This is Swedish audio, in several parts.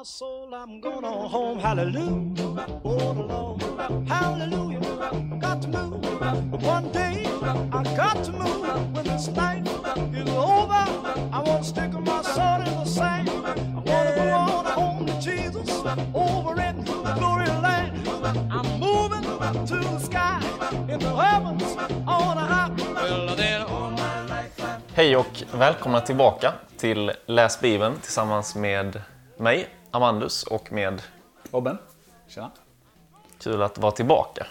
my soul, I'm going on home. Hallelujah. all alone. Hallelujah. Got to move. One day, I got to move. When this night is over, I want to stick my sword in the sand. I want to go on home to Jesus over in the glory land. I'm moving to the sky in the heavens on a high. Well, then all my life Hej och välkomna tillbaka till Läs Bibeln tillsammans med mig, Amandus, och med Robin, tjena. kul att vara tillbaka.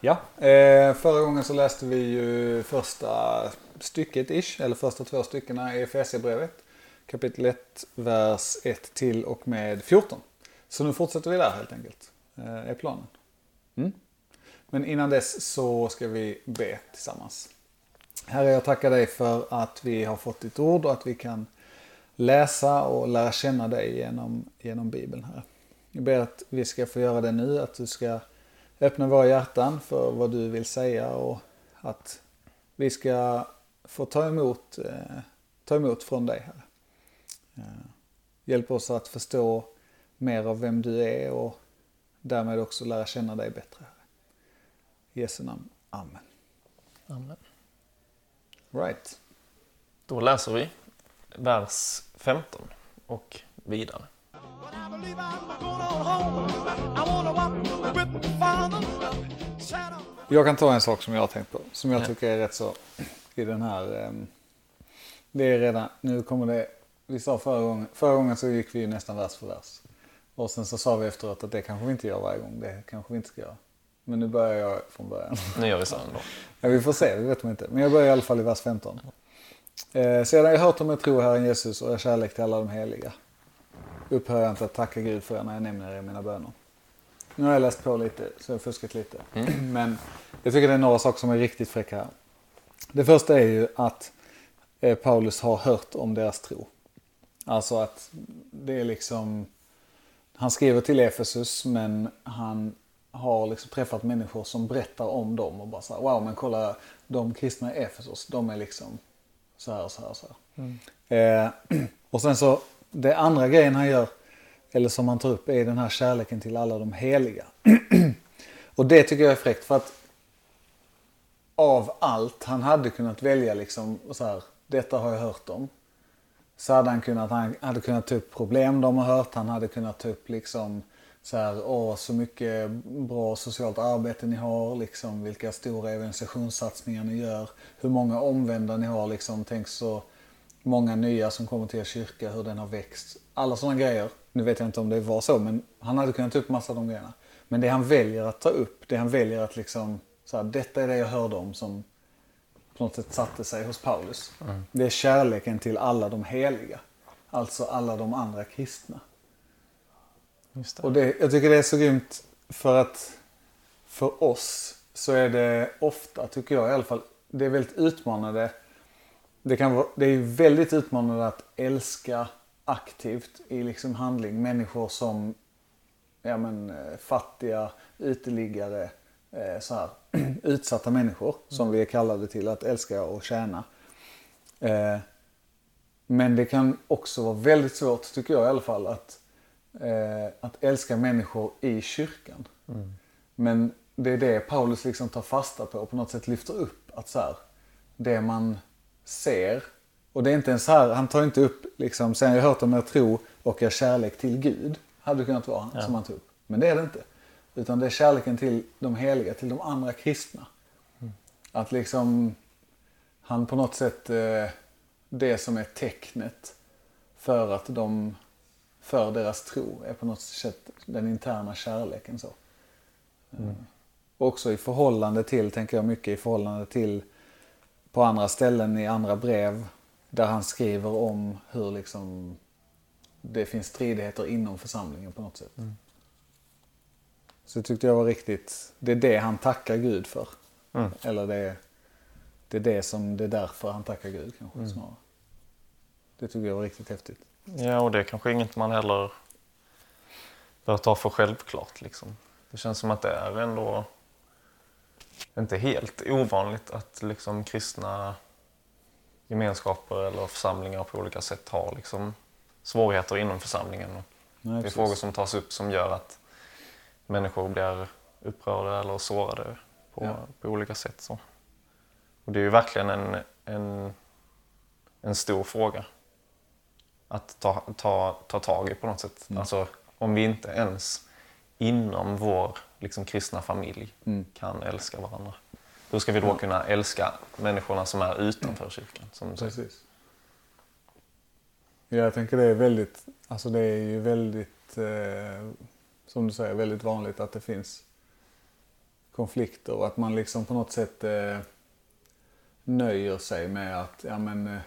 Ja, eh, förra gången så läste vi ju första stycket ish, eller första två styckena i Efesierbrevet. Kapitel 1, vers 1 till och med 14. Så nu fortsätter vi där helt enkelt, eh, är planen. Mm. Men innan dess så ska vi be tillsammans. Herre, jag tackar dig för att vi har fått ditt ord och att vi kan läsa och lära känna dig genom, genom Bibeln. Här. Jag ber att vi ska få göra det nu, att du ska öppna våra hjärtan för vad du vill säga och att vi ska få ta emot, eh, ta emot från dig, Herre. Eh, hjälp oss att förstå mer av vem du är och därmed också lära känna dig bättre. I Jesu namn. Amen. Amen. Right. Då läser vi vers 15 och vidare. Jag kan ta en sak som jag har tänkt på. Som jag Ja. tycker är rätt så i den här. ehm, det är redan, nu kommer det. Vi sa förra gången, förra gången så gick vi ju nästan vers för vers. Och sen så sa vi efteråt att det kanske vi inte gör varje gång. Det kanske vi inte ska göra. Men nu börjar jag från början. Nu gör vi så ändå. Ja, vi får se, det vet man inte. Men jag börjar i alla fall i vers 15. Eh, sedan jag hört om er tro Herren Jesus och er kärlek till alla de heliga upphör jag inte att tacka Gud för er när jag nämner er i mina böner. Nu har jag läst på lite, så jag har fuskat lite. Men jag tycker det är några saker som är riktigt fräcka här. Det första är ju att eh, Paulus har hört om deras tro. Alltså att det är liksom... Han skriver till Efesus men han har liksom träffat människor som berättar om dem och bara så här, wow men kolla de kristna i Efesos, de är liksom så här och så här och så här. Eh, och sen så, det andra grejen han gör, eller som han tar upp, är den här kärleken till alla de heliga. och det tycker jag är fräckt för att av allt han hade kunnat välja liksom så här, detta har jag hört om. Så hade han kunnat, han hade kunnat ta upp problem de har hört. Han hade kunnat ta upp liksom så här, åh så mycket bra socialt arbete ni har, liksom vilka stora evangelisationssatsningar ni gör. Hur många omvända ni har, liksom tänk så många nya som kommer till er kyrka, hur den har växt. Alla sådana grejer. Nu vet jag inte om det var så, men han hade kunnat ta upp massa av de grejerna. Men det han väljer att ta upp, det han väljer att liksom, så här, detta är det jag hörde om som på något sätt satte sig hos Paulus. Det är kärleken till alla de heliga. Alltså alla de andra kristna. Just det. Och det, jag tycker det är så grymt för att för oss så är det ofta, tycker jag i alla fall, det är väldigt utmanande. Det, kan vara, det är väldigt utmanande att älska aktivt i liksom handling människor som ja, men, eh, fattiga, uteliggare, eh, så här, utsatta människor som vi är kallade till att älska och tjäna. Eh, men det kan också vara väldigt svårt, tycker jag i alla fall, att, eh, att älska människor i kyrkan. Men det är det Paulus liksom tar fasta på och på något sätt lyfter upp. Att så här, det man ser, och det är inte ens här, han tar inte upp liksom, sen jag hört om er tro och er kärlek till Gud, hade kunnat vara som han tog upp. Men det är det inte. Utan det är kärleken till de heliga, till de andra kristna. Att liksom, han på något sätt, eh, det som är tecknet för att de, för deras tro är på något sätt den interna kärleken så. Mm. Också i förhållande till, tänker jag mycket i förhållande till på andra ställen i andra brev där han skriver om hur liksom det finns stridigheter inom församlingen på något sätt. Så det tyckte jag var riktigt, det är det han tackar Gud för. Eller det är, det är det som, det är därför han tackar Gud kanske snarare. Det tycker jag var riktigt häftigt. Ja, och det är kanske inget man heller bör ta för självklart. Liksom. Det känns som att det är ändå inte helt ovanligt att liksom kristna gemenskaper eller församlingar på olika sätt har liksom svårigheter inom församlingen. Nej, det är frågor som tas upp som gör att människor blir upprörda eller sårade på, Ja. på olika sätt. Så. Och det är ju verkligen en, en, en stor fråga att ta, ta, ta tag i på något sätt. Mm. Alltså, om vi inte ens inom vår liksom, kristna familj Mm. kan älska varandra. Hur ska vi då kunna älska människorna som är utanför kyrkan? Som? Precis. Ja, jag tänker det är väldigt, alltså det är ju väldigt, eh, som du säger, väldigt vanligt att det finns konflikter och att man liksom på något sätt eh, nöjer sig med att, ja men eh,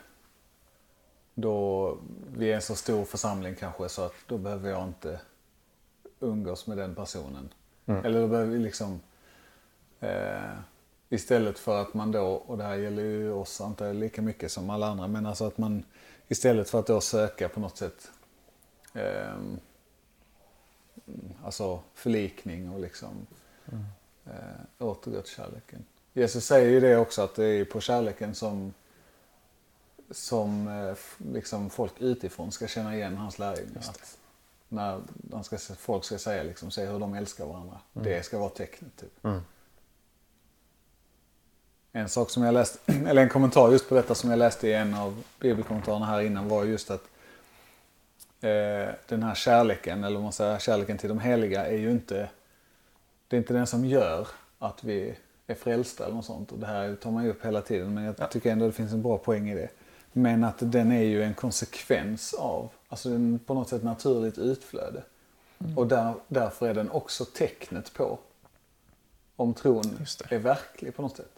då, vi är en så stor församling kanske så att då behöver jag inte umgås med den personen. Eller då behöver vi liksom eh, Istället för att man då, och det här gäller ju oss inte lika mycket som alla andra, men alltså att man istället för att då söka på något sätt ehm, alltså förlikning och liksom eh, återgå till kärleken. Jesus säger ju det också att det är på kärleken som som eh, liksom folk utifrån ska känna igen hans lärjungar. När de ska, folk ska säga liksom, se hur de älskar varandra. Det ska vara tecknet. Typ. Mm. En sak som jag läste, eller en kommentar just på detta som jag läste i en av bibelkommentarerna här innan var just att eh, den här kärleken, eller man säger kärleken till de heliga, är ju inte, det är inte den som gör att vi är frälsta eller något sånt. Och det här tar man ju upp hela tiden, men jag tycker ändå det finns en bra poäng i det. Men att den är ju en konsekvens av, alltså en på något sätt naturligt utflöde. Och där, därför är den också tecknet på om tron är verklig på något sätt.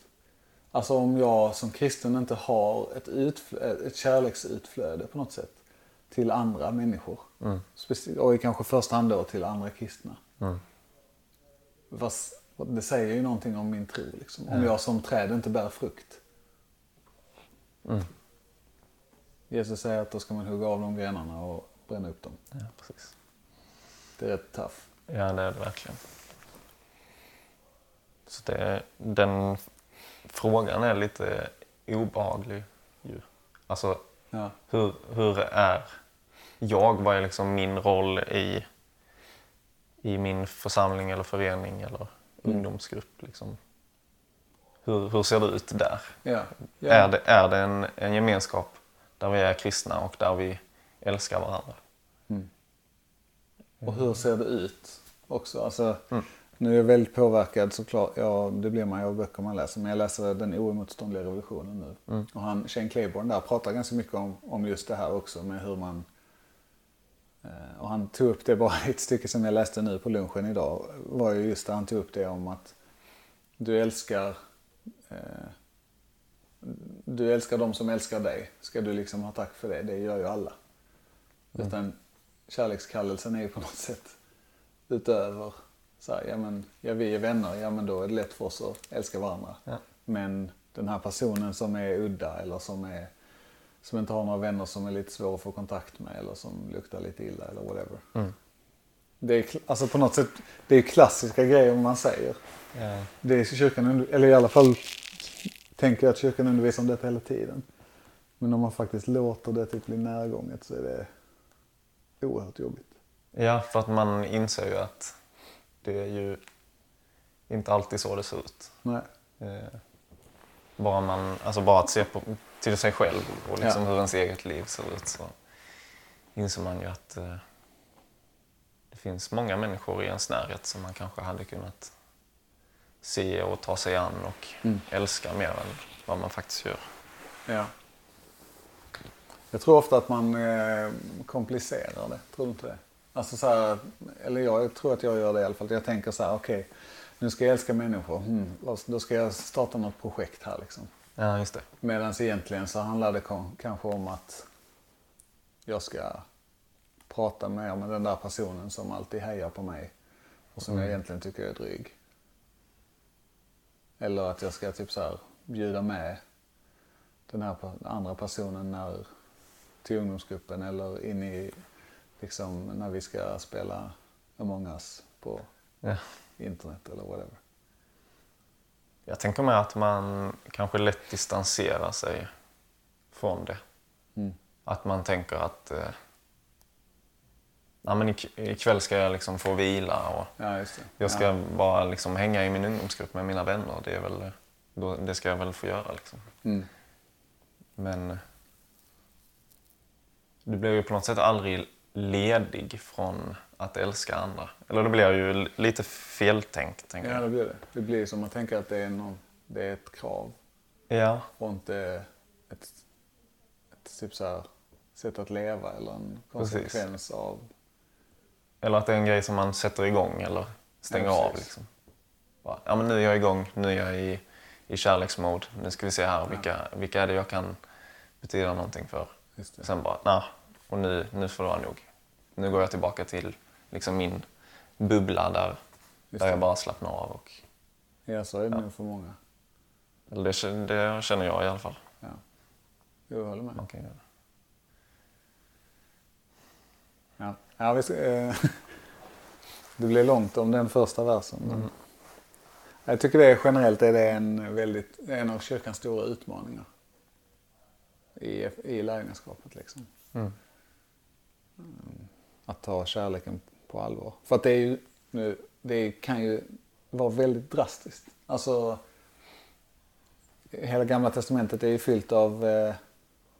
Alltså om jag som kristen inte har ett, utflöde, ett kärleksutflöde på något sätt till andra människor. Speci- Och i kanske första hand då till andra kristna. Mm. Fast det säger ju någonting om min tro. Liksom. Om jag som träd inte bär frukt. Mm. Jesus säger att då ska man hugga av de grenarna och bränna upp dem. Ja, precis. Det är rätt tough. Ja, det är det verkligen. Så det, den frågan är lite obehaglig ju. Alltså, Ja. hur, hur är jag? Vad är liksom min roll i, i min församling eller förening eller ungdomsgrupp? Liksom? Hur, hur ser det ut där? Ja. ja. Är det, är det en, en gemenskap där vi är kristna och där vi älskar varandra? Och hur ser det ut också? Alltså, Mm. Nu är jag väldigt påverkad såklart. Ja, det blir man ju av böcker man läser. Men jag läser Den oemotståndliga revolutionen nu. Mm. Och han, Shane Claiborne där pratar ganska mycket om, om just det här också. Med hur man... Eh, och han tog upp det bara i ett stycke som jag läste nu på lunchen idag. Var ju just där han tog upp det om att du älskar... Eh, du älskar de som älskar dig. Ska du liksom ha tack för det? Det gör ju alla. Utan kärlekskallelsen är ju på något sätt utöver så här, ja men ja, vi är vänner, ja men då är det lätt för oss att älska varandra. Ja. Men den här personen som är udda eller som, är, som inte har några vänner som är lite svåra att få kontakt med eller som luktar lite illa eller whatever. Mm. Det är alltså på något sätt, det är klassiska grejer man säger. Ja. Det är kyrkan, eller i alla fall tänker jag att kyrkan undervisar om detta hela tiden. Men om man faktiskt låter det typ bli närgånget så är det oerhört jobbigt. Ja, för att man inser ju att det är ju inte alltid så det ser ut. Nej. Eh, bara, man, alltså bara att se på, till sig själv och liksom Ja. hur ens eget liv ser ut så inser man ju att eh, det finns många människor i ens närhet som man kanske hade kunnat se och ta sig an och Mm. älska mer än vad man faktiskt gör. Ja. Jag tror ofta att man eh, komplicerar det. Tror du inte det? Alltså så här, eller jag tror att jag gör det i alla fall. Jag tänker så här, okej, nu ska jag älska människor. Vad- då ska jag starta något projekt här liksom. Ja, just det. Medan egentligen så handlar det kom, kanske om att jag ska prata mer med den där personen som alltid hejar på mig. Och som jag egentligen tycker är dryg. Eller att jag ska typ så här bjuda med den här andra personen när, till ungdomsgruppen eller in i liksom när vi ska spela Among us på Ja. internet eller whatever. Jag tänker mig att man kanske lätt distanserar sig från det. Mm. Att man tänker att eh, Nej, men ik- ikväll ska jag liksom få vila och Ja, jag ska ja. bara liksom hänga i min ungdomsgrupp med mina vänner. Det, är väl, då, det ska jag väl få göra. Liksom. Mm. Men du blir ju på något sätt aldrig ledig från att älska andra. Eller det blir ju lite feltänkt, tänker Ja, det blir det. Det blir som att tänka att det är, någon, det är ett krav Ja, och inte ett, ett typ så här, sätt att leva eller en Precis. konsekvens av... eller att det är en grej som man sätter igång eller stänger Ja, av. Liksom. Bara, Ja, men nu är jag igång, nu är jag i, i kärleksmode. Nu ska vi se här, vilka, vilka är det jag kan betyda någonting för? Sen bara, nej, och nu, nu får det vara nog. Nu går jag tillbaka till liksom min bubbla där, där jag bara slappnar av. Och, Ja, så är det nog för många. eller det, det känner jag i alla fall. Ja. Jag håller med. Man kan göra. Ja. Ja, vi ska, eh, det blir långt om den första versen. Mm. Jag tycker det generellt är det en, väldigt, en av kyrkans stora utmaningar. I, i lärjungaskapet liksom. Mm. Mm, Att ta kärleken på allvar. För att det är ju, nu, det kan ju vara väldigt drastiskt. Alltså, hela gamla testamentet är ju fyllt av eh,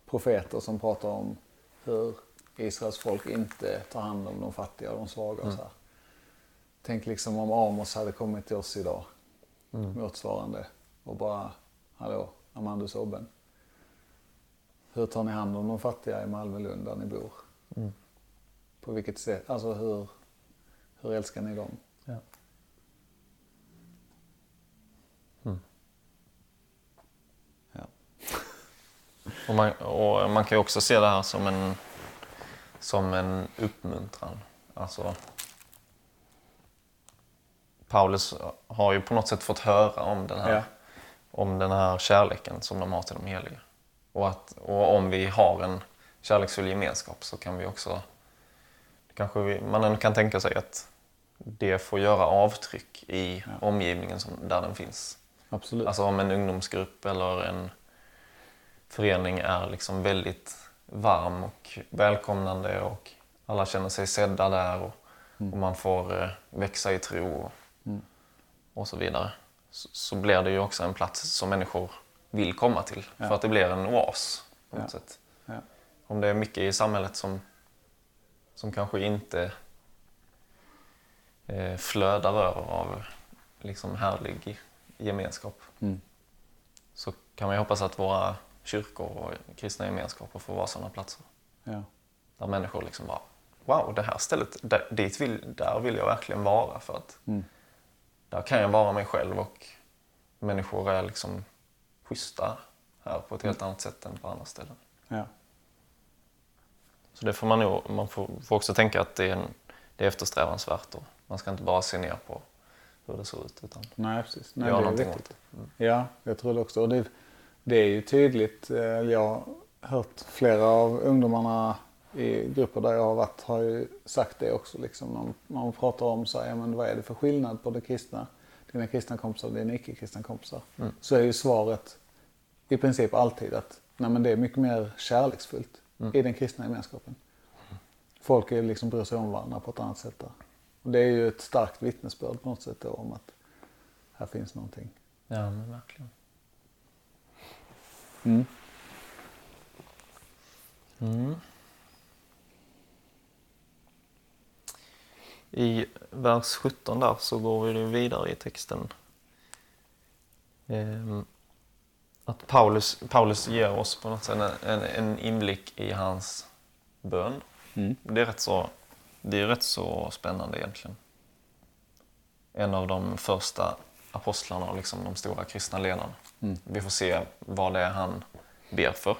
profeter som pratar om hur Israels folk inte tar hand om de fattiga och de svaga. Och så här. Tänk liksom om Amos hade kommit till oss idag motsvarande och bara, hallå, Amandus Obben. Hur tar ni hand om de fattiga i Malmö-Lund där ni bor? På vilket sätt? Alltså hur, hur älskar ni dem? Ja. Ja. Och man, och man kan ju också se det här som en, som en uppmuntran. Alltså, Paulus har ju på något sätt fått höra om den här, Ja. om den här kärleken som de har till de heliga. Och, att, och om vi har en kärleksfull gemenskap så kan vi också... Kanske vi, man kan tänka sig att det får göra avtryck i omgivningen som, där den finns. Absolut. Alltså om en ungdomsgrupp eller en förening är liksom väldigt varm och välkomnande och alla känner sig sedda där och, och man får eh, växa i tro och, och så vidare. Så, så blir det ju också en plats som människor vill komma till för att det blir en oas på något Ja. sätt. ja. Om det är mycket i samhället som, som kanske inte eh, flödar över av liksom härlig gemenskap Mm. så kan man ju hoppas att våra kyrkor och kristna gemenskaper får vara sådana platser. ja. Där människor liksom bara, wow, det här stället, där, dit vill, där vill jag verkligen vara för att Mm. där kan jag vara mig själv och människor är liksom schyssta här på ett helt annat sätt än på andra ställen. ja. Så det får man nog, man får, får också tänka att det är, en, det är eftersträvansvärt och man ska inte bara se ner på hur det ser ut utan Nej, precis. Nej, göra någonting viktigt. åt det. Ja, jag tror det också. Och det, det är ju tydligt. eh, Jag har hört flera av ungdomarna i grupper där jag har varit har ju sagt det också. Liksom. Man, man pratar om så här, ja, men vad är det för skillnad på det kristna, dina kristna kompisar och dina icke-kristna kompisar. Så är ju svaret i princip alltid att nej, men det är mycket mer kärleksfullt i den kristna gemenskapen. Folk är liksom bryr sig om varandra på ett annat sätt där. Och det är ju ett starkt vittnesbörd på något sätt då, om att här finns någonting. Ja, men verkligen. Mm. Mm. I vers 17 där så går vi vidare i texten. Ehm, att Paulus, Paulus ger oss på något sätt en, en, en inblick i hans bön. Mm. Det är rätt så, det är rätt så spännande egentligen. En av de första apostlarna och liksom de stora kristna ledarna. Vi får se vad det är han ber för.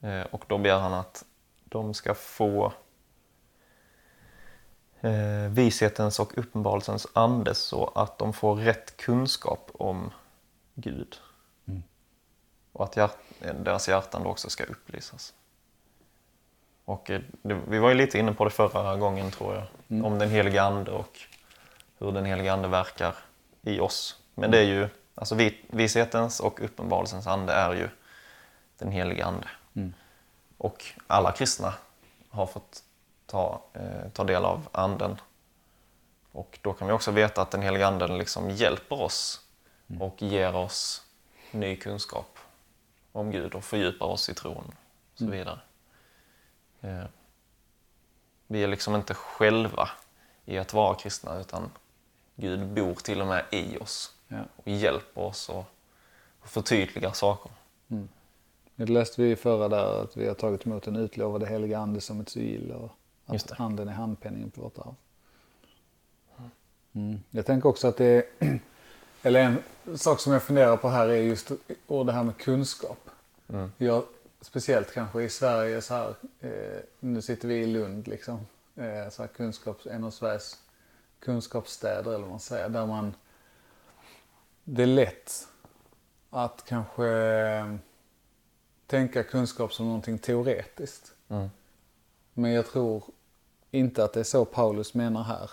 Eh, och då ber han att de ska få eh, vishetens och uppenbarelsens ande så att de får rätt kunskap om Gud. Och att hjärt, deras hjärtan då också ska upplysas. Och eh, det, vi var ju lite inne på det förra gången tror jag. Om den heliga ande och hur den heliga ande verkar i oss. Men det är ju, alltså vi- vishetens och uppenbarelsens ande är ju den heliga ande. Och alla kristna har fått ta, eh, ta del av anden. Och då kan vi också veta att den heliga anden liksom hjälper oss och ger oss ny kunskap om Gud och fördjupar oss i tron och så vidare. Eh, vi är liksom inte själva i att vara kristna utan Gud bor till och med i oss Ja. och hjälper oss och, och förtydligar saker. Det läste vi förra där att vi har tagit emot den utlovade heliga ande som ett sigill och att anden är handpenningen på vårt arv. Mm. Jag tänker också att det är, eller en sak som jag funderar på här är just och det här med kunskap. Mm. Jag, speciellt kanske i Sverige så här, eh, nu sitter vi i Lund liksom, eh, så här kunskaps, en av Sveriges kunskapsstäder eller vad man säger, där man, det är lätt att kanske eh, tänka kunskap som någonting teoretiskt. Mm. Men jag tror inte att det är så Paulus menar här.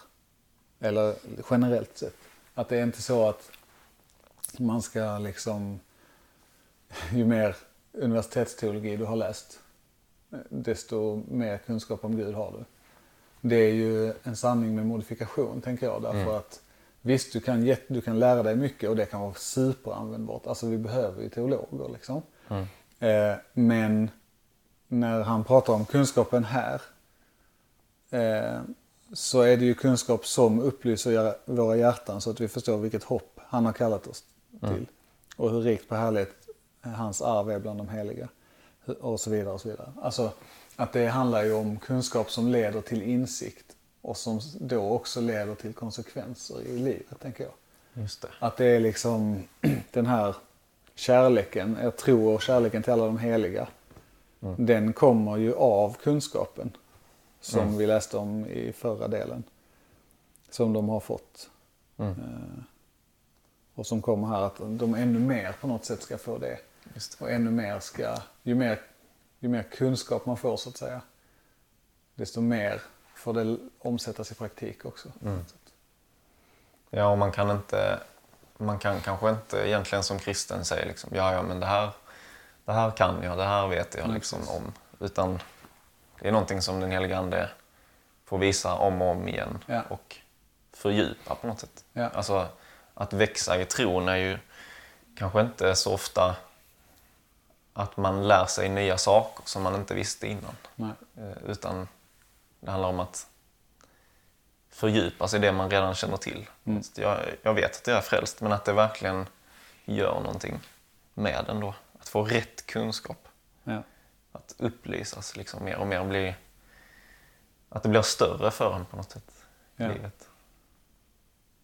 Eller generellt sett. Att det är inte så att man ska liksom, ju mer universitetsteologi du har läst, desto mer kunskap om Gud har du. Det är ju en sanning med modifikation, tänker jag. Därför att visst, du kan, du kan lära dig mycket och det kan vara superanvändbart. Alltså vi behöver ju teologer liksom. Eh, men när han pratar om kunskapen här eh, så är det ju kunskap som upplyser våra hjärtan så att vi förstår vilket hopp han har kallat oss till. Och hur rikt på härlighet hans arv är bland de heliga. Och så vidare och så vidare. Alltså att det handlar ju om kunskap som leder till insikt och som då också leder till konsekvenser i livet, tänker jag. Just det. Att det är liksom den här kärleken, jag tror och kärleken till alla de heliga. Den kommer ju av kunskapen. Som vi läste om i förra delen. Som de har fått. Mm. Eh, och som kommer här att de ännu mer på något sätt ska få det. Det. Och ännu mer ska, ju mer, ju mer kunskap man får så att säga. Desto mer får det omsättas i praktik också. Ja, och man kan inte... Man kan kanske inte egentligen som kristen säga liksom, ja, ja, men det här, det här kan jag, det här vet jag liksom om. Utan det är någonting som den helige Ande får visa om och om igen Ja. och fördjupa på något sätt. Ja. Alltså, att växa i tron är ju kanske inte så ofta att man lär sig nya saker som man inte visste innan. Nej. Eh, Utan det handlar om att fördjupa sig i det man redan känner till. Mm. Jag, jag vet att jag är frälst, men att det verkligen gör någonting med den då. Att få rätt kunskap. Ja. Att upplysas liksom mer och mer. Bli, att det blir större för en på något sätt. i Ja. Livet.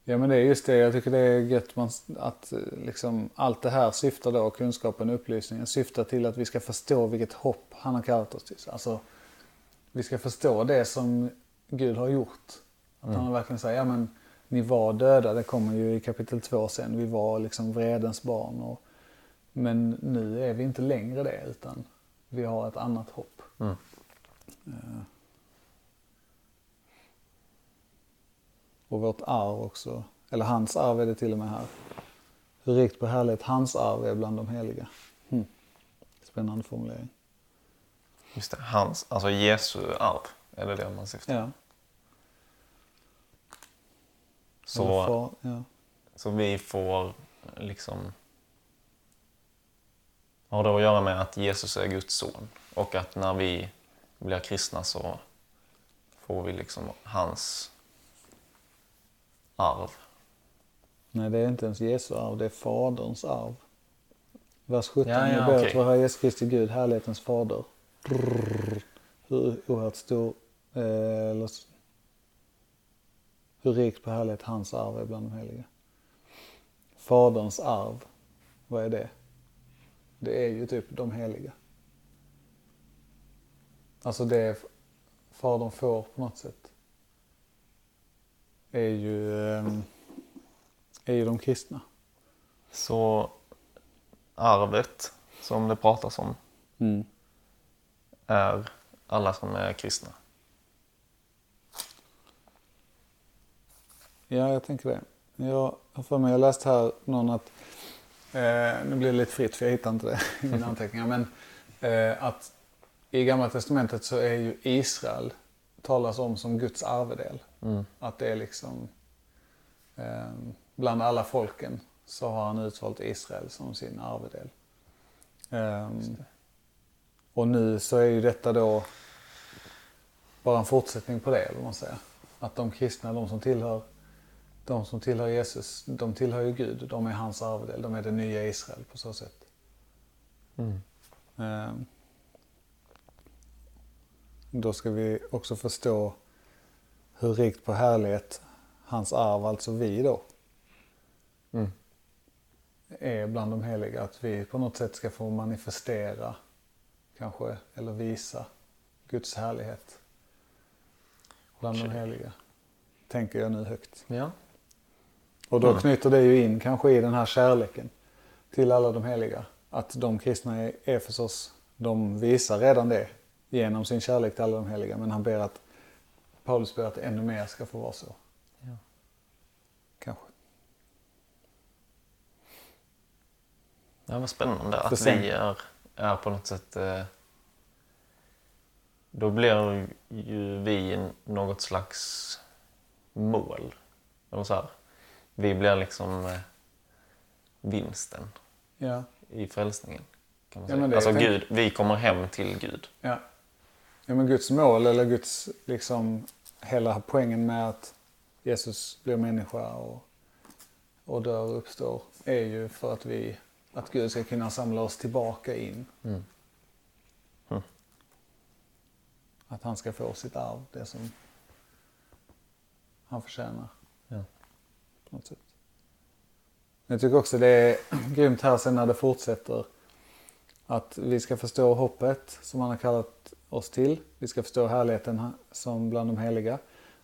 Ja men det är just det, jag tycker det är gött man, att eh, liksom, allt det här syftar då, kunskapen och upplysningen, syftar till att vi ska förstå vilket hopp han har kallat oss till. Alltså, vi ska förstå det som Gud har gjort. Att han verkligen säger, ja men ni var döda, det kommer ju i kapitel 2 sen, vi var liksom vredens barn. Och, men nu är vi inte längre det, utan vi har ett annat hopp. Mm. Eh. Och vårt arv också. Eller hans arv är det till och med här. Hur rikt på härlighet hans arv är bland de heliga. Hmm. Spännande formulering. Just det, hans, alltså Jesu arv. Är det det man syftar Ja. Så, far- ja. så vi får liksom... Har det att göra med att Jesus är Guds son. Och att när vi blir kristna så får vi liksom hans arv. Nej, det är inte ens Jesu arv, det är Faderns arv. Vers 17. Ja, ja, ber okej. att vår Herre Jesus Kristi Gud, härlighetens fader. Brrr. Hur oerhört stor, eh, eller, hur rikt på härlighet hans arv är bland de heliga. Faderns arv, vad är det? Det är ju typ de heliga. Alltså det Fadern får på något sätt är ju, ehm, är ju de kristna. Så arvet som det pratas om är alla som är kristna. Ja, jag tänker det. Jag har för mig, jag läste här någon att, eh, nu blir det lite fritt för jag hittar inte det i mina anteckningar, men eh, att i Gamla Testamentet så är ju Israel talas om som Guds arvedel. Mm. Att det är liksom eh, bland alla folken så har han utvalt Israel som sin arvedel. Eh, och nu så är ju detta då bara en fortsättning på det, eller man säger. Att de kristna, de som tillhör de som tillhör Jesus, de tillhör ju Gud. De är hans arvedel. De är det nya Israel på så sätt. Mm. Eh, då ska vi också förstå hur rikt på härlighet hans arv, alltså vi då, Mm. är bland de heliga. Att vi på något sätt ska få manifestera, kanske, eller visa Guds härlighet bland de Okej. heliga. Tänker jag nu högt. Ja. Och då Mm. knyter det ju in kanske i den här kärleken till alla de heliga. Att de kristna i Efesos, de visar redan det genom sin kärlek till alla de heliga. Men han ber att, Paulus ber att ännu mer ska få vara så. Ja. Kanske. Ja, vad spännande att sen- vi är, är på något sätt... Eh, då blir ju vi något slags mål. Eller så här. Vi blir liksom eh, vinsten Ja. i frälsningen. Ja, alltså Gud, vi kommer hem till Gud. ja. Ja men Guds mål eller Guds liksom hela poängen med att Jesus blir människa och, och dör och uppstår är ju för att vi, att Gud ska kunna samla oss tillbaka in Mm. Att han ska få sitt arv, det som han förtjänar. Ja. På något sätt. Jag tycker också det är grymt här sen när det fortsätter. Att vi ska förstå hoppet som han har kallat oss till. Vi ska förstå härligheten som bland de heliga.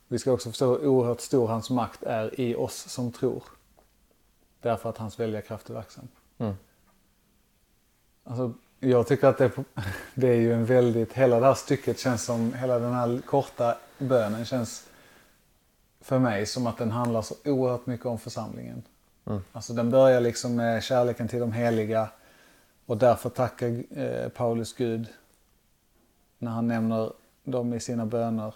Vi ska också förstå hur oerhört stor hans makt är i oss som tror. Därför att hans välja kraft är verksam. Mm. Alltså, jag tycker att det det är ju en väldigt, hela det här stycket känns som, hela den här korta bönen känns för mig som att den handlar så oerhört mycket om församlingen. Mm. Alltså den börjar liksom med kärleken till de heliga och därför tackar eh, Paulus Gud när han nämner dem i sina böner.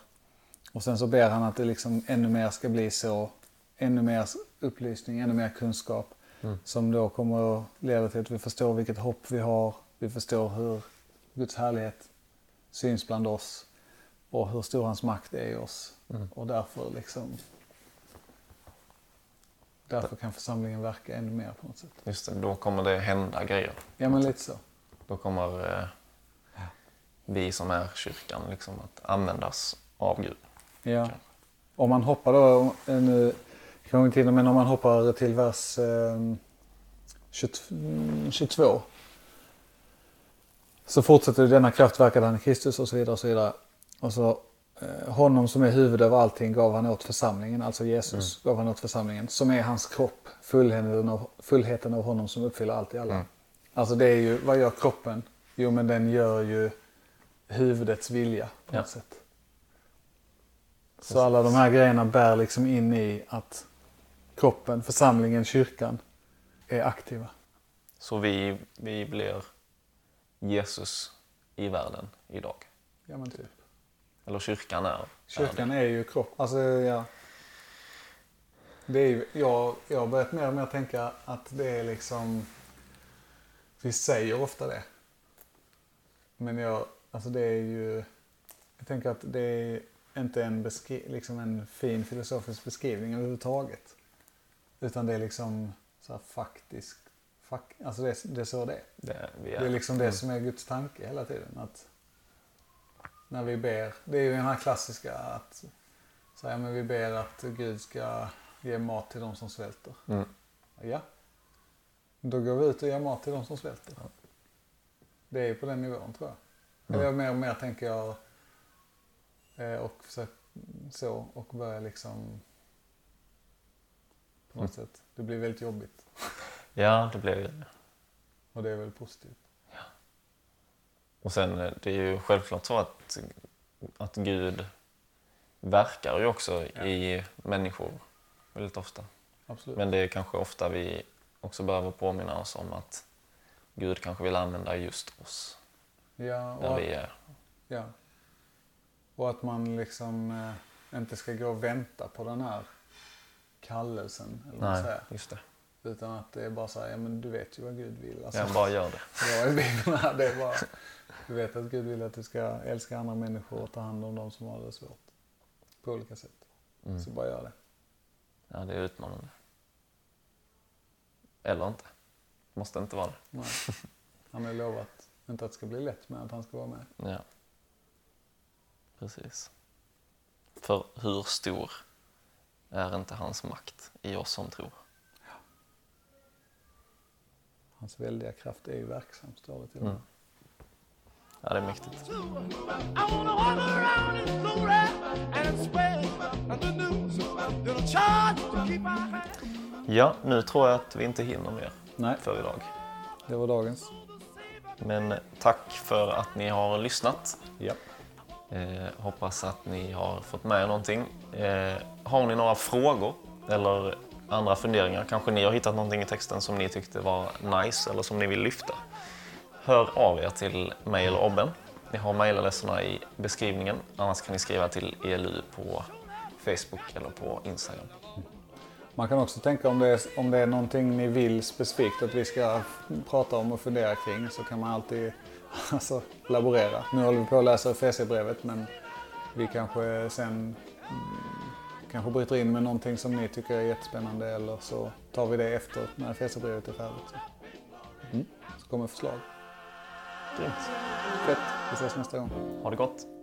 Och sen så ber han att det liksom ännu mer ska bli så, ännu mer upplysning, ännu mer kunskap. Mm. Som då kommer att leda till att vi förstår vilket hopp vi har. Vi förstår hur Guds härlighet syns bland oss. Och hur stor hans makt är i oss. Mm. Och därför liksom Därför kan församlingen verka ännu mer på något sätt. Just det, då kommer det hända grejer. Ja men lite så. Då kommer eh, vi som är kyrkan liksom att användas av Gud. Ja. Om man hoppar då, eh, nu vi till men om man hoppar till vers eh, 22, mm, 22. Så fortsätter denna kraft verkade han i Kristus och så vidare och så vidare. Och så eh, honom som är huvud över allting gav han åt församlingen, alltså Jesus gav han åt församlingen, som är hans kropp, fullheten av, fullheten av honom som uppfyller allt i alla. Mm. Alltså det är ju, vad gör kroppen? Jo men den gör ju huvudets vilja på något sätt. Så alla de här grejerna bär liksom in i att kroppen, församlingen, kyrkan är aktiva. Så vi, vi blir Jesus i världen idag. Ja men typ. Eller kyrkan är Kyrkan är ju kropp. Alltså ja. Det är ju, jag, jag har börjat mer och mer tänka att det är liksom. Vi säger ofta det. Men jag, alltså det är ju. Jag tänker att det är inte en, beskri- liksom en fin filosofisk beskrivning överhuvudtaget. Utan det är liksom så här faktiskt. Fak, alltså det, är- det är så det är. det. Vi Det är liksom det som är Guds tanke hela tiden. Att när vi ber, det är ju den här klassiska att säga men vi ber att Gud ska ge mat till de som svälter. Mm. Ja. Då går vi ut och ger mat till de som svälter. Det är ju på den nivån tror jag. Eller jag mer och mer tänker jag eh, och försök, så och börja liksom på något sätt. Det blir väldigt jobbigt Ja, det blir det. och det är väl positivt. Och sen eh, det är ju självklart så att, att Gud verkar ju också i människor väldigt ofta. Absolut. Men det är kanske ofta vi också behöver påminna oss om att Gud kanske vill använda just oss ja, där och, vi är. Ja. Och att man liksom eh, inte ska gå och vänta på den här kallelsen. Eller Nej, säger. just det. Utan att det är bara så här, ja men du vet ju vad Gud vill. Alltså, Jag bara gör det. Ja, i Bibeln här, det är bara, du vet att Gud vill att du ska älska andra människor och ta hand om de som har det svårt. På olika sätt. Mm. Så bara gör det. Ja, det är utmanande. Eller inte. Måste inte vara det. Nej. Han har lovat, inte att det ska bli lätt, men att han ska vara med. Ja. Precis. För hur stor är inte hans makt i oss som tror? Hans väldiga kraft är ju verksam, står det till. Mm. Ja, det är mäktigt. Ja, nu tror jag att vi inte hinner mer Nej, för idag. det var dagens. Men tack för att ni har lyssnat. Ja. Eh, hoppas att ni har fått med er någonting. Eh, har ni några frågor eller andra funderingar, kanske ni har hittat någonting i texten som ni tyckte var nice eller som ni vill lyfta. Hör av er till mig eller Obben. Ni har mejladresserna i beskrivningen. Annars kan ni skriva till ELU på Facebook eller på Instagram. Man kan också tänka om det, är, om det är någonting ni vill specifikt att vi ska prata om och fundera kring så kan man alltid alltså, laborera. Nu håller vi på att läsa FEC-brevet men vi kanske sen mm, kanske bryter in med någonting som ni tycker är jättespännande eller så tar vi det efter när FEC-brevet är färdigt. Så. Mm. så kommer förslag. Grymt. Fett. Vi ses nästa gång. Ha det gott.